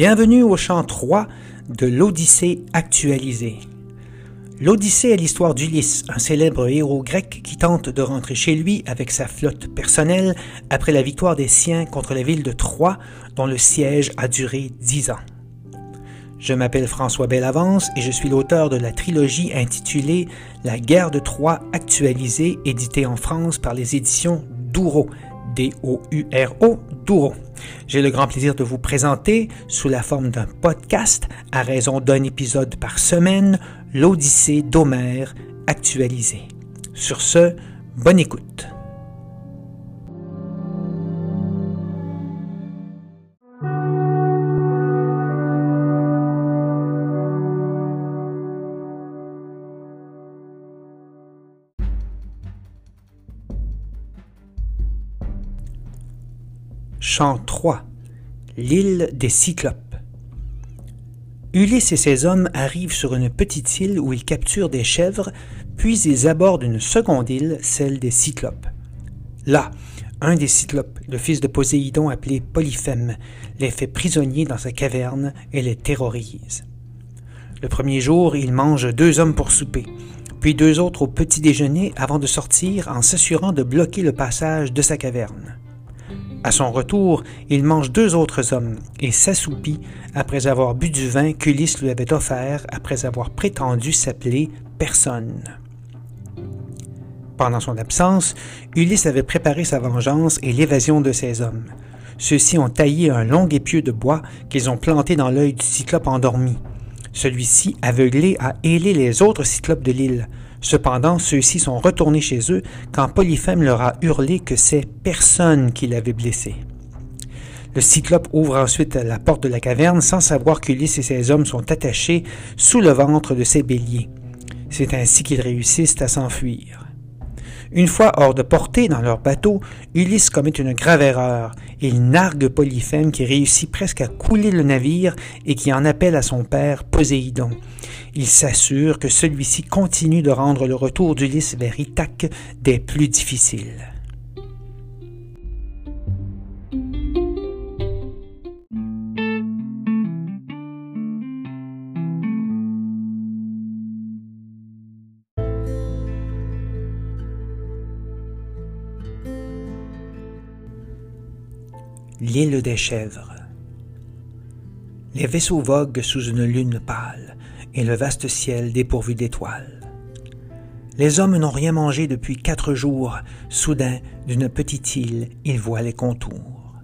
Bienvenue au chant 3 de l'Odyssée actualisée. L'Odyssée est l'histoire d'Ulysse, un célèbre héros grec qui tente de rentrer chez lui avec sa flotte personnelle après la victoire des siens contre la ville de Troie dont le siège a duré dix ans. Je m'appelle François Bellavance et je suis l'auteur de la trilogie intitulée La guerre de Troie actualisée, éditée en France par les éditions Douro, D-O-U-R-O, Douro. J'ai le grand plaisir de vous présenter, sous la forme d'un podcast, à raison d'un épisode par semaine, l'Odyssée d'Homère actualisée. Sur ce, bonne écoute. Chant 3 L'île des Cyclopes Ulysse et ses hommes arrivent sur une petite île où ils capturent des chèvres, puis ils abordent une seconde île, celle des Cyclopes. Là, un des Cyclopes, le fils de Poséidon appelé Polyphème, les fait prisonniers dans sa caverne et les terrorise. Le premier jour, il mange deux hommes pour souper, puis deux autres au petit déjeuner avant de sortir en s'assurant de bloquer le passage de sa caverne. À son retour, il mange deux autres hommes et s'assoupit après avoir bu du vin qu'Ulysse lui avait offert après avoir prétendu s'appeler Personne. Pendant son absence, Ulysse avait préparé sa vengeance et l'évasion de ses hommes. Ceux-ci ont taillé un long épieu de bois qu'ils ont planté dans l'œil du cyclope endormi. Celui-ci, aveuglé, a hélé les autres cyclopes de l'île. Cependant, ceux-ci sont retournés chez eux quand Polyphème leur a hurlé que c'est personne qui l'avait blessé. Le cyclope ouvre ensuite la porte de la caverne sans savoir qu'Ulysse et ses hommes sont attachés sous le ventre de ses béliers. C'est ainsi qu'ils réussissent à s'enfuir. Une fois hors de portée dans leur bateau, Ulysse commet une grave erreur. Il nargue Polyphème qui réussit presque à couler le navire et qui en appelle à son père Poséidon. Il s'assure que celui-ci continue de rendre le retour d'Ulysse vers Ithaque des plus difficiles. L'île des chèvres. Les vaisseaux voguent sous une lune pâle et le vaste ciel dépourvu d'étoiles. Les hommes n'ont rien mangé depuis quatre jours. Soudain, d'une petite île, ils voient les contours.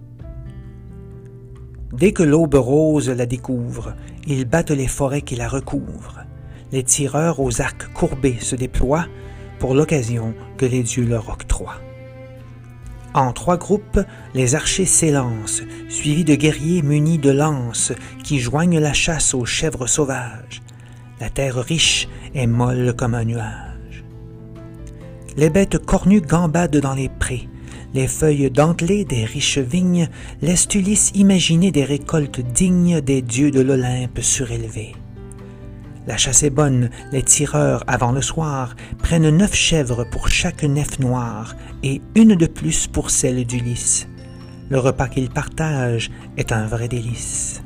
Dès que l'aube rose la découvre, ils battent les forêts qui la recouvrent. Les tireurs aux arcs courbés se déploient pour l'occasion que les dieux leur octroient. En trois groupes, les archers s'élancent, suivis de guerriers munis de lances qui joignent la chasse aux chèvres sauvages. La terre riche est molle comme un nuage. Les bêtes cornues gambadent dans les prés. Les feuilles dentelées des riches vignes laissent Ulysse imaginer des récoltes dignes des dieux de l'Olympe surélevés. La chasse est bonne, les tireurs, avant le soir, prennent neuf chèvres pour chaque nef noire, et une de plus pour celle d'Ulysse. Le repas qu'ils partagent est un vrai délice.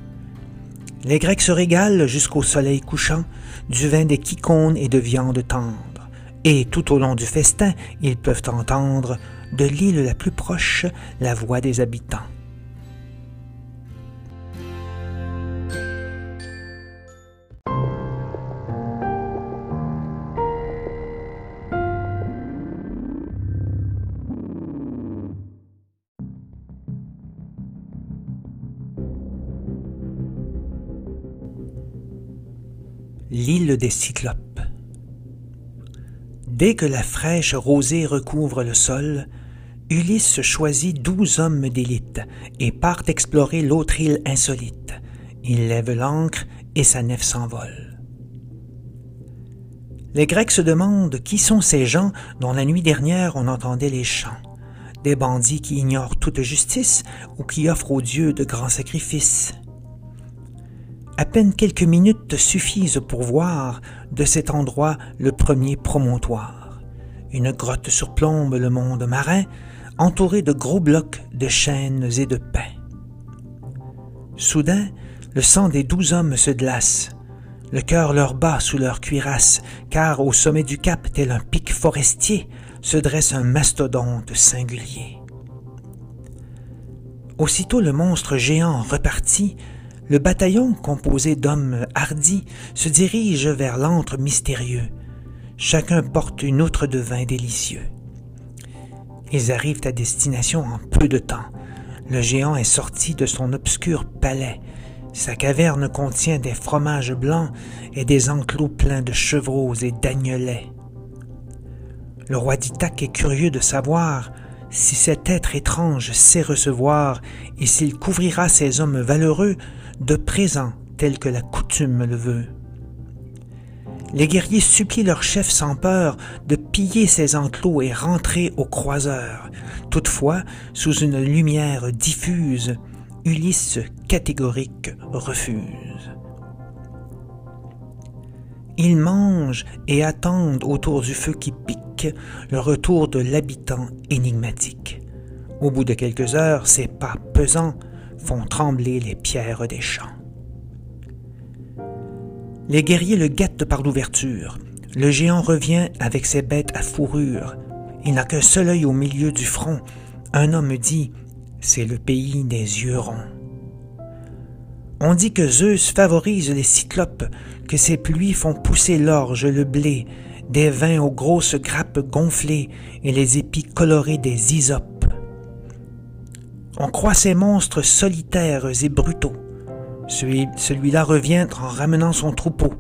Les Grecs se régalent jusqu'au soleil couchant, du vin des quicones et de viande tendre, et tout au long du festin, ils peuvent entendre, de l'île la plus proche, la voix des habitants. L'île des Cyclopes. Dès que la fraîche rosée recouvre le sol, Ulysse choisit douze hommes d'élite et part explorer l'autre île insolite. Il lève l'ancre et sa nef s'envole. Les Grecs se demandent qui sont ces gens dont la nuit dernière on entendait les chants. Des bandits qui ignorent toute justice ou qui offrent aux dieux de grands sacrifices. À peine quelques minutes suffisent pour voir de cet endroit le premier promontoire. Une grotte surplombe le monde marin, entouré de gros blocs de chênes et de pins. Soudain, Le sang des douze hommes se glace. Le cœur leur bat sous leur cuirasse, car au sommet du cap, tel un pic forestier, se dresse un mastodonte singulier. Aussitôt le monstre géant reparti, le bataillon composé d'hommes hardis se dirige vers l'antre mystérieux. Chacun porte une outre de vin délicieux. Ils arrivent à destination en peu de temps. Le géant est sorti de son obscur palais. Sa caverne contient des fromages blancs et des enclos pleins de chevreaux et d'agnelets. Le roi d'Ithaque est curieux de savoir si cet être étrange sait recevoir et s'il couvrira ces hommes valeureux de présents tels que la coutume le veut. Les guerriers supplient leur chef sans peur de piller ses enclos et rentrer aux croiseurs. Toutefois, sous une lumière diffuse, Ulysse catégorique refuse. Ils mangent et attendent autour du feu qui pique le retour de l'habitant énigmatique. Au bout de quelques heures, ses pas pesants font trembler les pierres des champs. Les guerriers le guettent par l'ouverture. Le géant revient avec ses bêtes à fourrure. Il n'a qu'un seul œil au milieu du front. Un homme dit C'est le pays des yeux ronds. On dit que Zeus favorise les cyclopes, que ses pluies font pousser l'orge, le blé, des vins aux grosses grappes gonflées et les épis colorés des isopes. On croit ces monstres solitaires et brutaux. Celui-là revient en ramenant son troupeau.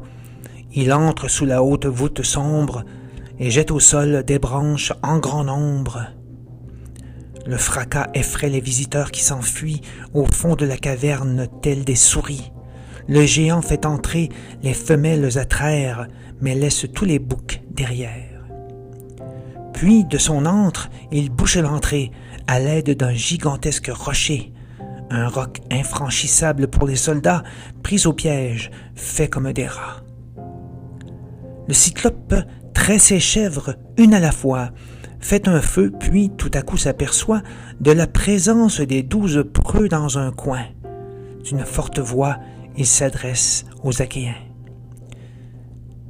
Il entre sous la haute voûte sombre et jette au sol des branches en grand nombre. Le fracas effraie les visiteurs qui s'enfuient au fond de la caverne tels des souris. Le géant fait entrer les femelles à traire, mais laisse tous les boucs derrière. Puis, de son antre, il bouche l'entrée à l'aide d'un gigantesque rocher un roc infranchissable pour les soldats pris au piège, fait comme des rats. Le cyclope tresse ses chèvres une à la fois, fait un feu, puis tout à coup s'aperçoit de la présence des douze preux dans un coin. D'une forte voix, il s'adresse aux Achéens.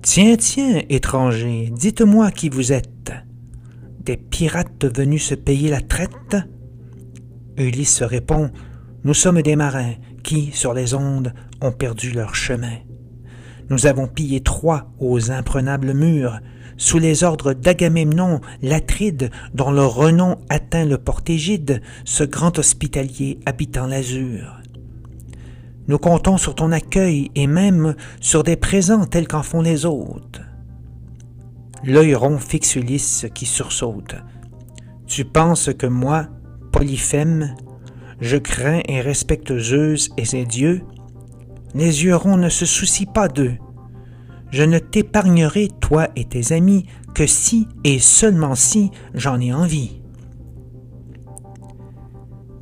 Tiens, tiens, étrangers, dites-moi qui vous êtes. Des pirates venus se payer la traite? Ulysse répond nous sommes des marins qui, sur les ondes, ont perdu leur chemin. Nous avons pillé Troie aux imprenables murs, sous les ordres d'Agamemnon, l'Atride, dont le renom atteint le portégide, ce grand hospitalier habitant l'azur. Nous comptons sur ton accueil et même sur des présents tels qu'en font les autres. L'œil rond fixe Ulysse qui sursaute. Tu penses que moi, Polyphème, je crains et respecte Zeus et ses dieux? Les yeux ronds ne se soucient pas d'eux. Je ne t'épargnerai, toi et tes amis, que si et seulement si j'en ai envie.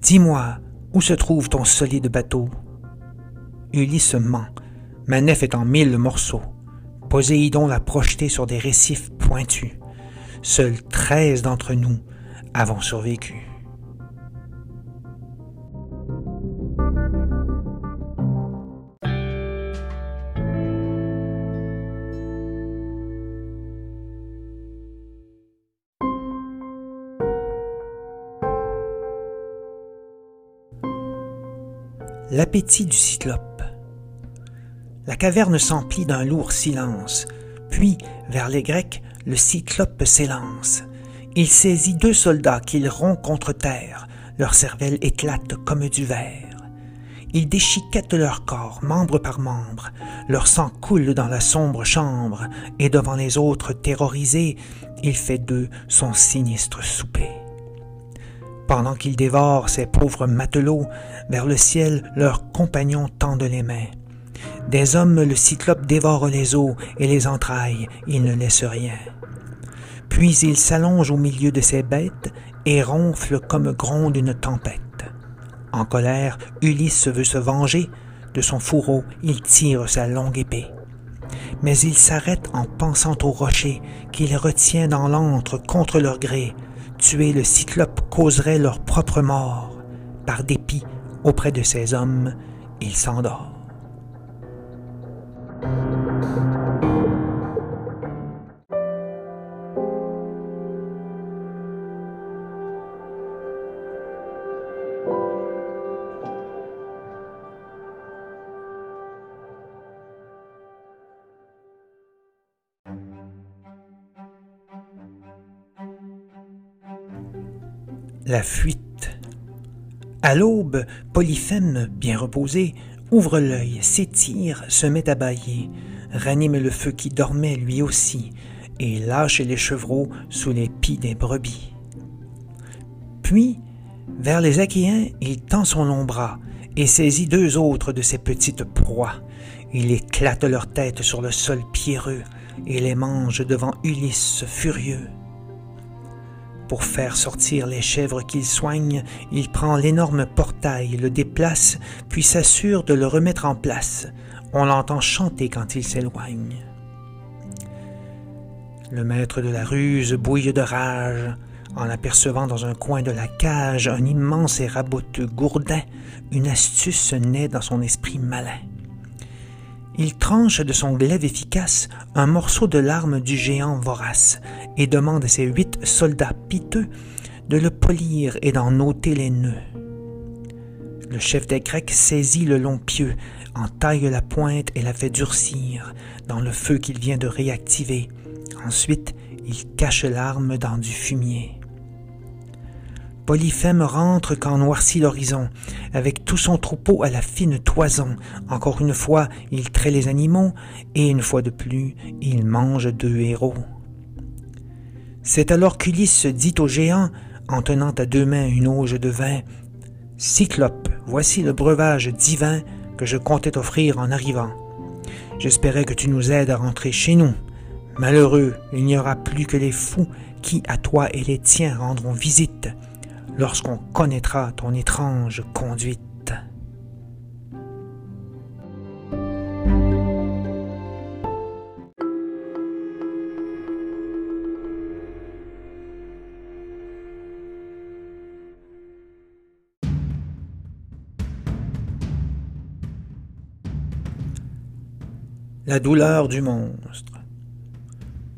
Dis-moi, où se trouve ton solide bateau? Ulysse ment, ma nef est en mille morceaux. Poséidon l'a projeté sur des récifs pointus. Seuls treize d'entre nous avons survécu. L'appétit du cyclope. La caverne s'emplit d'un lourd silence, puis, vers les Grecs, le cyclope s'élance. Il saisit deux soldats qu'il rompt contre terre, leur cervelle éclate comme du verre. Il déchiquette leur corps, membre par membre, leur sang coule dans la sombre chambre, et devant les autres terrorisés, il fait d'eux son sinistre souper pendant qu'ils dévorent ces pauvres matelots, vers le ciel leurs compagnons tendent les mains. Des hommes le cyclope dévore les os et les entrailles, il ne laisse rien. Puis il s'allonge au milieu de ses bêtes et ronfle comme gronde une tempête. En colère, Ulysse veut se venger. De son fourreau, il tire sa longue épée. Mais il s'arrête en pensant au rocher qu'il retient dans l'antre contre leur gré, tuer le cyclope causerait leur propre mort. Par dépit, auprès de ces hommes, il s'endort. La fuite. À l'aube, Polyphème, bien reposé, ouvre l'œil, s'étire, se met à bâiller, ranime le feu qui dormait lui aussi, et lâche les chevreaux sous les pieds des brebis. Puis, vers les Achéens, il tend son long bras et saisit deux autres de ses petites proies. Il éclate leur tête sur le sol pierreux et les mange devant Ulysse furieux. Pour faire sortir les chèvres qu'il soigne, il prend l'énorme portail, le déplace, puis s'assure de le remettre en place. On l'entend chanter quand il s'éloigne. Le maître de la ruse bouille de rage en apercevant dans un coin de la cage un immense et raboteux gourdin. Une astuce naît dans son esprit malin. Il tranche de son glaive efficace un morceau de l'arme du géant vorace et demande à ses huit soldats piteux de le polir et d'en ôter les nœuds. Le chef des Grecs saisit le long pieu, en taille la pointe et la fait durcir dans le feu qu'il vient de réactiver. Ensuite, il cache l'arme dans du fumier. Polyphème rentre quand noircit l'horizon, avec tout son troupeau à la fine toison. Encore une fois, il traite les animaux, et une fois de plus, il mange deux héros. C'est alors qu'Ulysse dit au géant, en tenant à deux mains une auge de vin, Cyclope, voici le breuvage divin que je comptais t'offrir en arrivant. J'espérais que tu nous aides à rentrer chez nous. Malheureux, il n'y aura plus que les fous qui, à toi et les tiens, rendront visite lorsqu'on connaîtra ton étrange conduite. La douleur du monstre.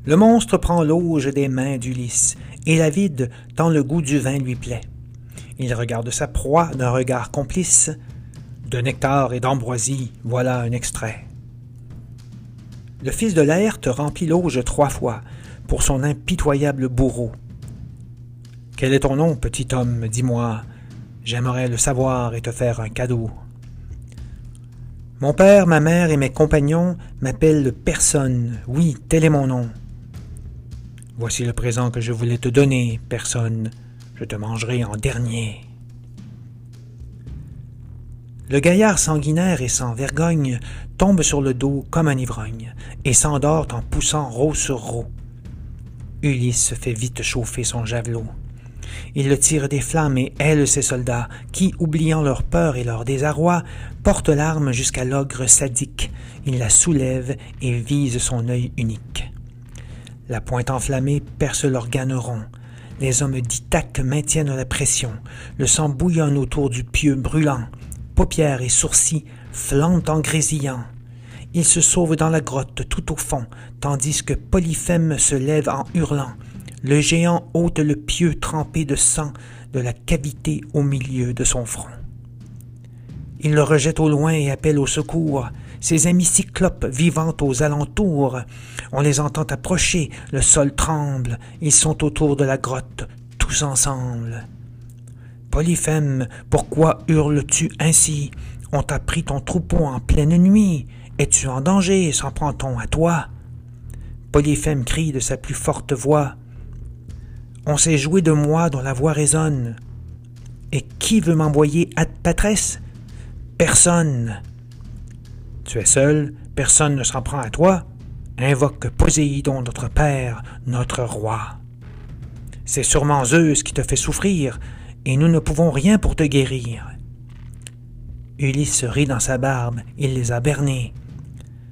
Le monstre prend l'auge des mains d'Ulysse et la vide tant le goût du vin lui plaît. Il regarde sa proie d'un regard complice. De nectar et d'ambroisie, voilà un extrait. Le fils de Laerte remplit l'auge trois fois pour son impitoyable bourreau. Quel est ton nom, petit homme, dis-moi? J'aimerais le savoir et te faire un cadeau. Mon père, ma mère et mes compagnons m'appellent personne. Oui, tel est mon nom. Voici le présent que je voulais te donner, personne. Je te mangerai en dernier. Le gaillard sanguinaire et sans vergogne tombe sur le dos comme un ivrogne et s'endort en poussant roue sur roue. Ulysse fait vite chauffer son javelot. Il le tire des flammes et aile ses soldats, qui, oubliant leur peur et leur désarroi, portent l'arme jusqu'à l'ogre sadique. Il la soulève et vise son œil unique. La pointe enflammée perce l'organe rond. Les hommes d'Ithaque maintiennent la pression. Le sang bouillonne autour du pieu brûlant. Paupières et sourcils flambent en grésillant. Ils se sauvent dans la grotte tout au fond, tandis que Polyphème se lève en hurlant. Le géant ôte le pieu trempé de sang de la cavité au milieu de son front. Il le rejette au loin et appelle au secours ses amis cyclopes vivant aux alentours. On les entend approcher, le sol tremble, ils sont autour de la grotte, tous ensemble. Polyphème, pourquoi hurles-tu ainsi? On t'a pris ton troupeau en pleine nuit. Es-tu en danger? S'en prend-on à toi? Polyphème crie de sa plus forte voix. On s'est joué de moi dont la voix résonne. Et qui veut m'envoyer à Patresse? Personne. Tu es seul, personne ne s'en prend à toi. Invoque Poséidon, notre Père, notre Roi. C'est sûrement Zeus qui te fait souffrir, et nous ne pouvons rien pour te guérir. Ulysse rit dans sa barbe, il les a bernés.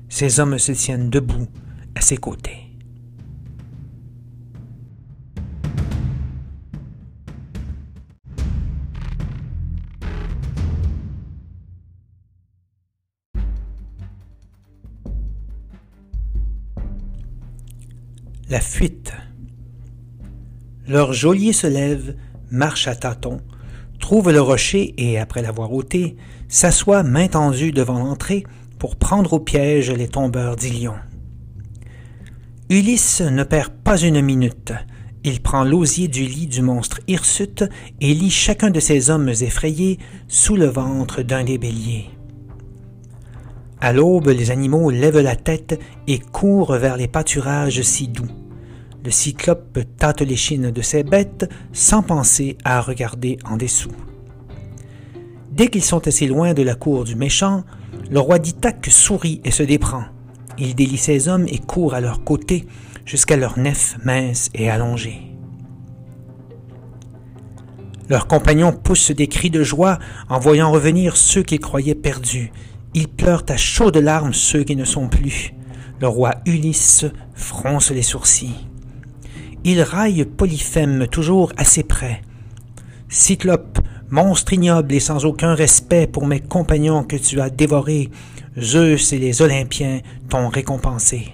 Ces hommes se tiennent debout à ses côtés. La fuite. Leur geôlier se lève, marche à tâtons, trouve le rocher et, après l'avoir ôté, s'assoit main tendue devant l'entrée pour prendre au piège les tombeurs d'Ilion. Ulysse ne perd pas une minute Il prend l'osier du lit du monstre hirsute et lit chacun de ces hommes effrayés sous le ventre d'un des béliers. À l'aube, les animaux lèvent la tête et courent vers les pâturages si doux. Le cyclope tâte les chines de ses bêtes sans penser à regarder en dessous. Dès qu'ils sont assez loin de la cour du méchant, le roi d'Ithaque sourit et se déprend. Il délie ses hommes et court à leur côté jusqu'à leur nef mince et allongée. Leurs compagnons poussent des cris de joie en voyant revenir ceux qu'ils croyaient perdus. Ils pleurent à chaudes larmes ceux qui ne sont plus. Le roi Ulysse fronce les sourcils. Il raille Polyphème toujours assez près. Cyclope, monstre ignoble et sans aucun respect pour mes compagnons que tu as dévorés, Zeus et les Olympiens t'ont récompensé.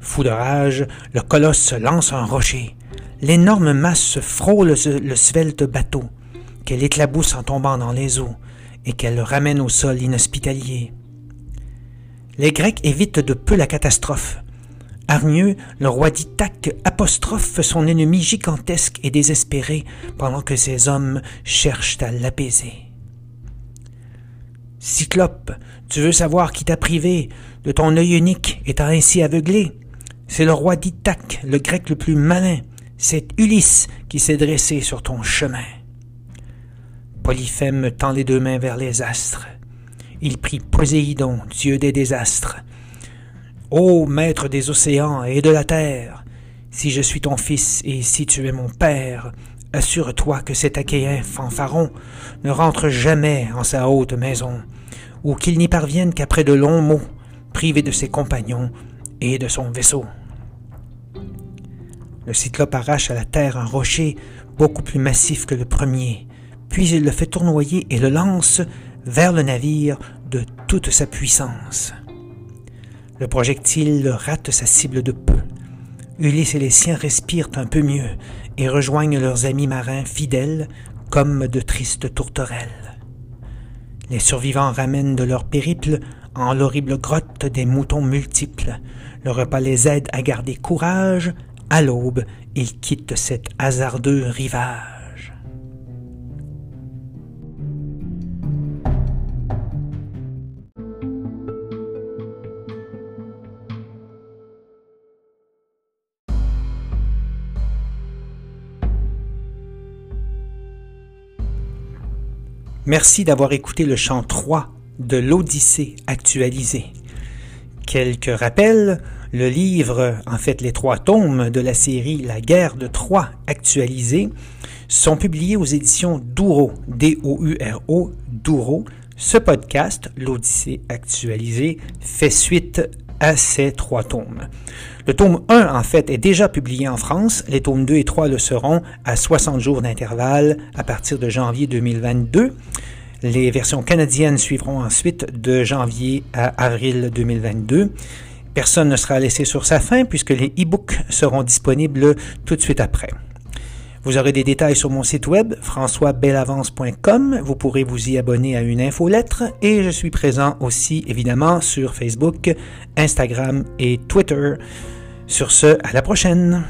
Fou de rage, le colosse lance un rocher. L'énorme masse frôle le svelte bateau, qu'elle éclabousse en tombant dans les eaux, et qu'elle le ramène au sol inhospitalier. Les Grecs évitent de peu la catastrophe. Hargneux, le roi d'Ithaque apostrophe son ennemi gigantesque et désespéré pendant que ses hommes cherchent à l'apaiser. Cyclope, tu veux savoir qui t'a privé de ton œil unique et t'a ainsi aveuglé? C'est le roi d'Ithaque, le grec le plus malin. C'est Ulysse qui s'est dressé sur ton chemin. Polyphème tend les deux mains vers les astres. Il prie Poséidon, dieu des désastres. Ô maître des océans et de la terre, si je suis ton fils et si tu es mon père, assure-toi que cet Achéen fanfaron ne rentre jamais en sa haute maison, ou qu'il n'y parvienne qu'après de longs mots, privé de ses compagnons et de son vaisseau. Le cyclope arrache à la terre un rocher beaucoup plus massif que le premier, puis il le fait tournoyer et le lance vers le navire de toute sa puissance. Le projectile rate sa cible de peu. Ulysse et les siens respirent un peu mieux et rejoignent leurs amis marins fidèles comme de tristes tourterelles. Les survivants ramènent de leur périple en l'horrible grotte des moutons multiples. Le repas les aide à garder courage. À l'aube, ils quittent cet hasardeux rivage. Merci d'avoir écouté le chant 3 de l'Odyssée actualisée. Quelques rappels, le livre, en fait les trois tomes de la série La guerre de Troie actualisée, sont publiés aux éditions Douro, D-O-U-R-O, Douro. Ce podcast, l'Odyssée actualisée, fait suite à ces trois tomes. Le tome 1, en fait, est déjà publié en France. Les tomes 2 et 3 le seront à 60 jours d'intervalle à partir de janvier 2022. Les versions canadiennes suivront ensuite de janvier à avril 2022. Personne ne sera laissé sur sa faim puisque les e-books seront disponibles tout de suite après. Vous aurez des détails sur mon site web françoisbelavance.com. Vous pourrez vous y abonner à une infolettre et je suis présent aussi évidemment sur Facebook, Instagram et Twitter. Sur ce, à la prochaine.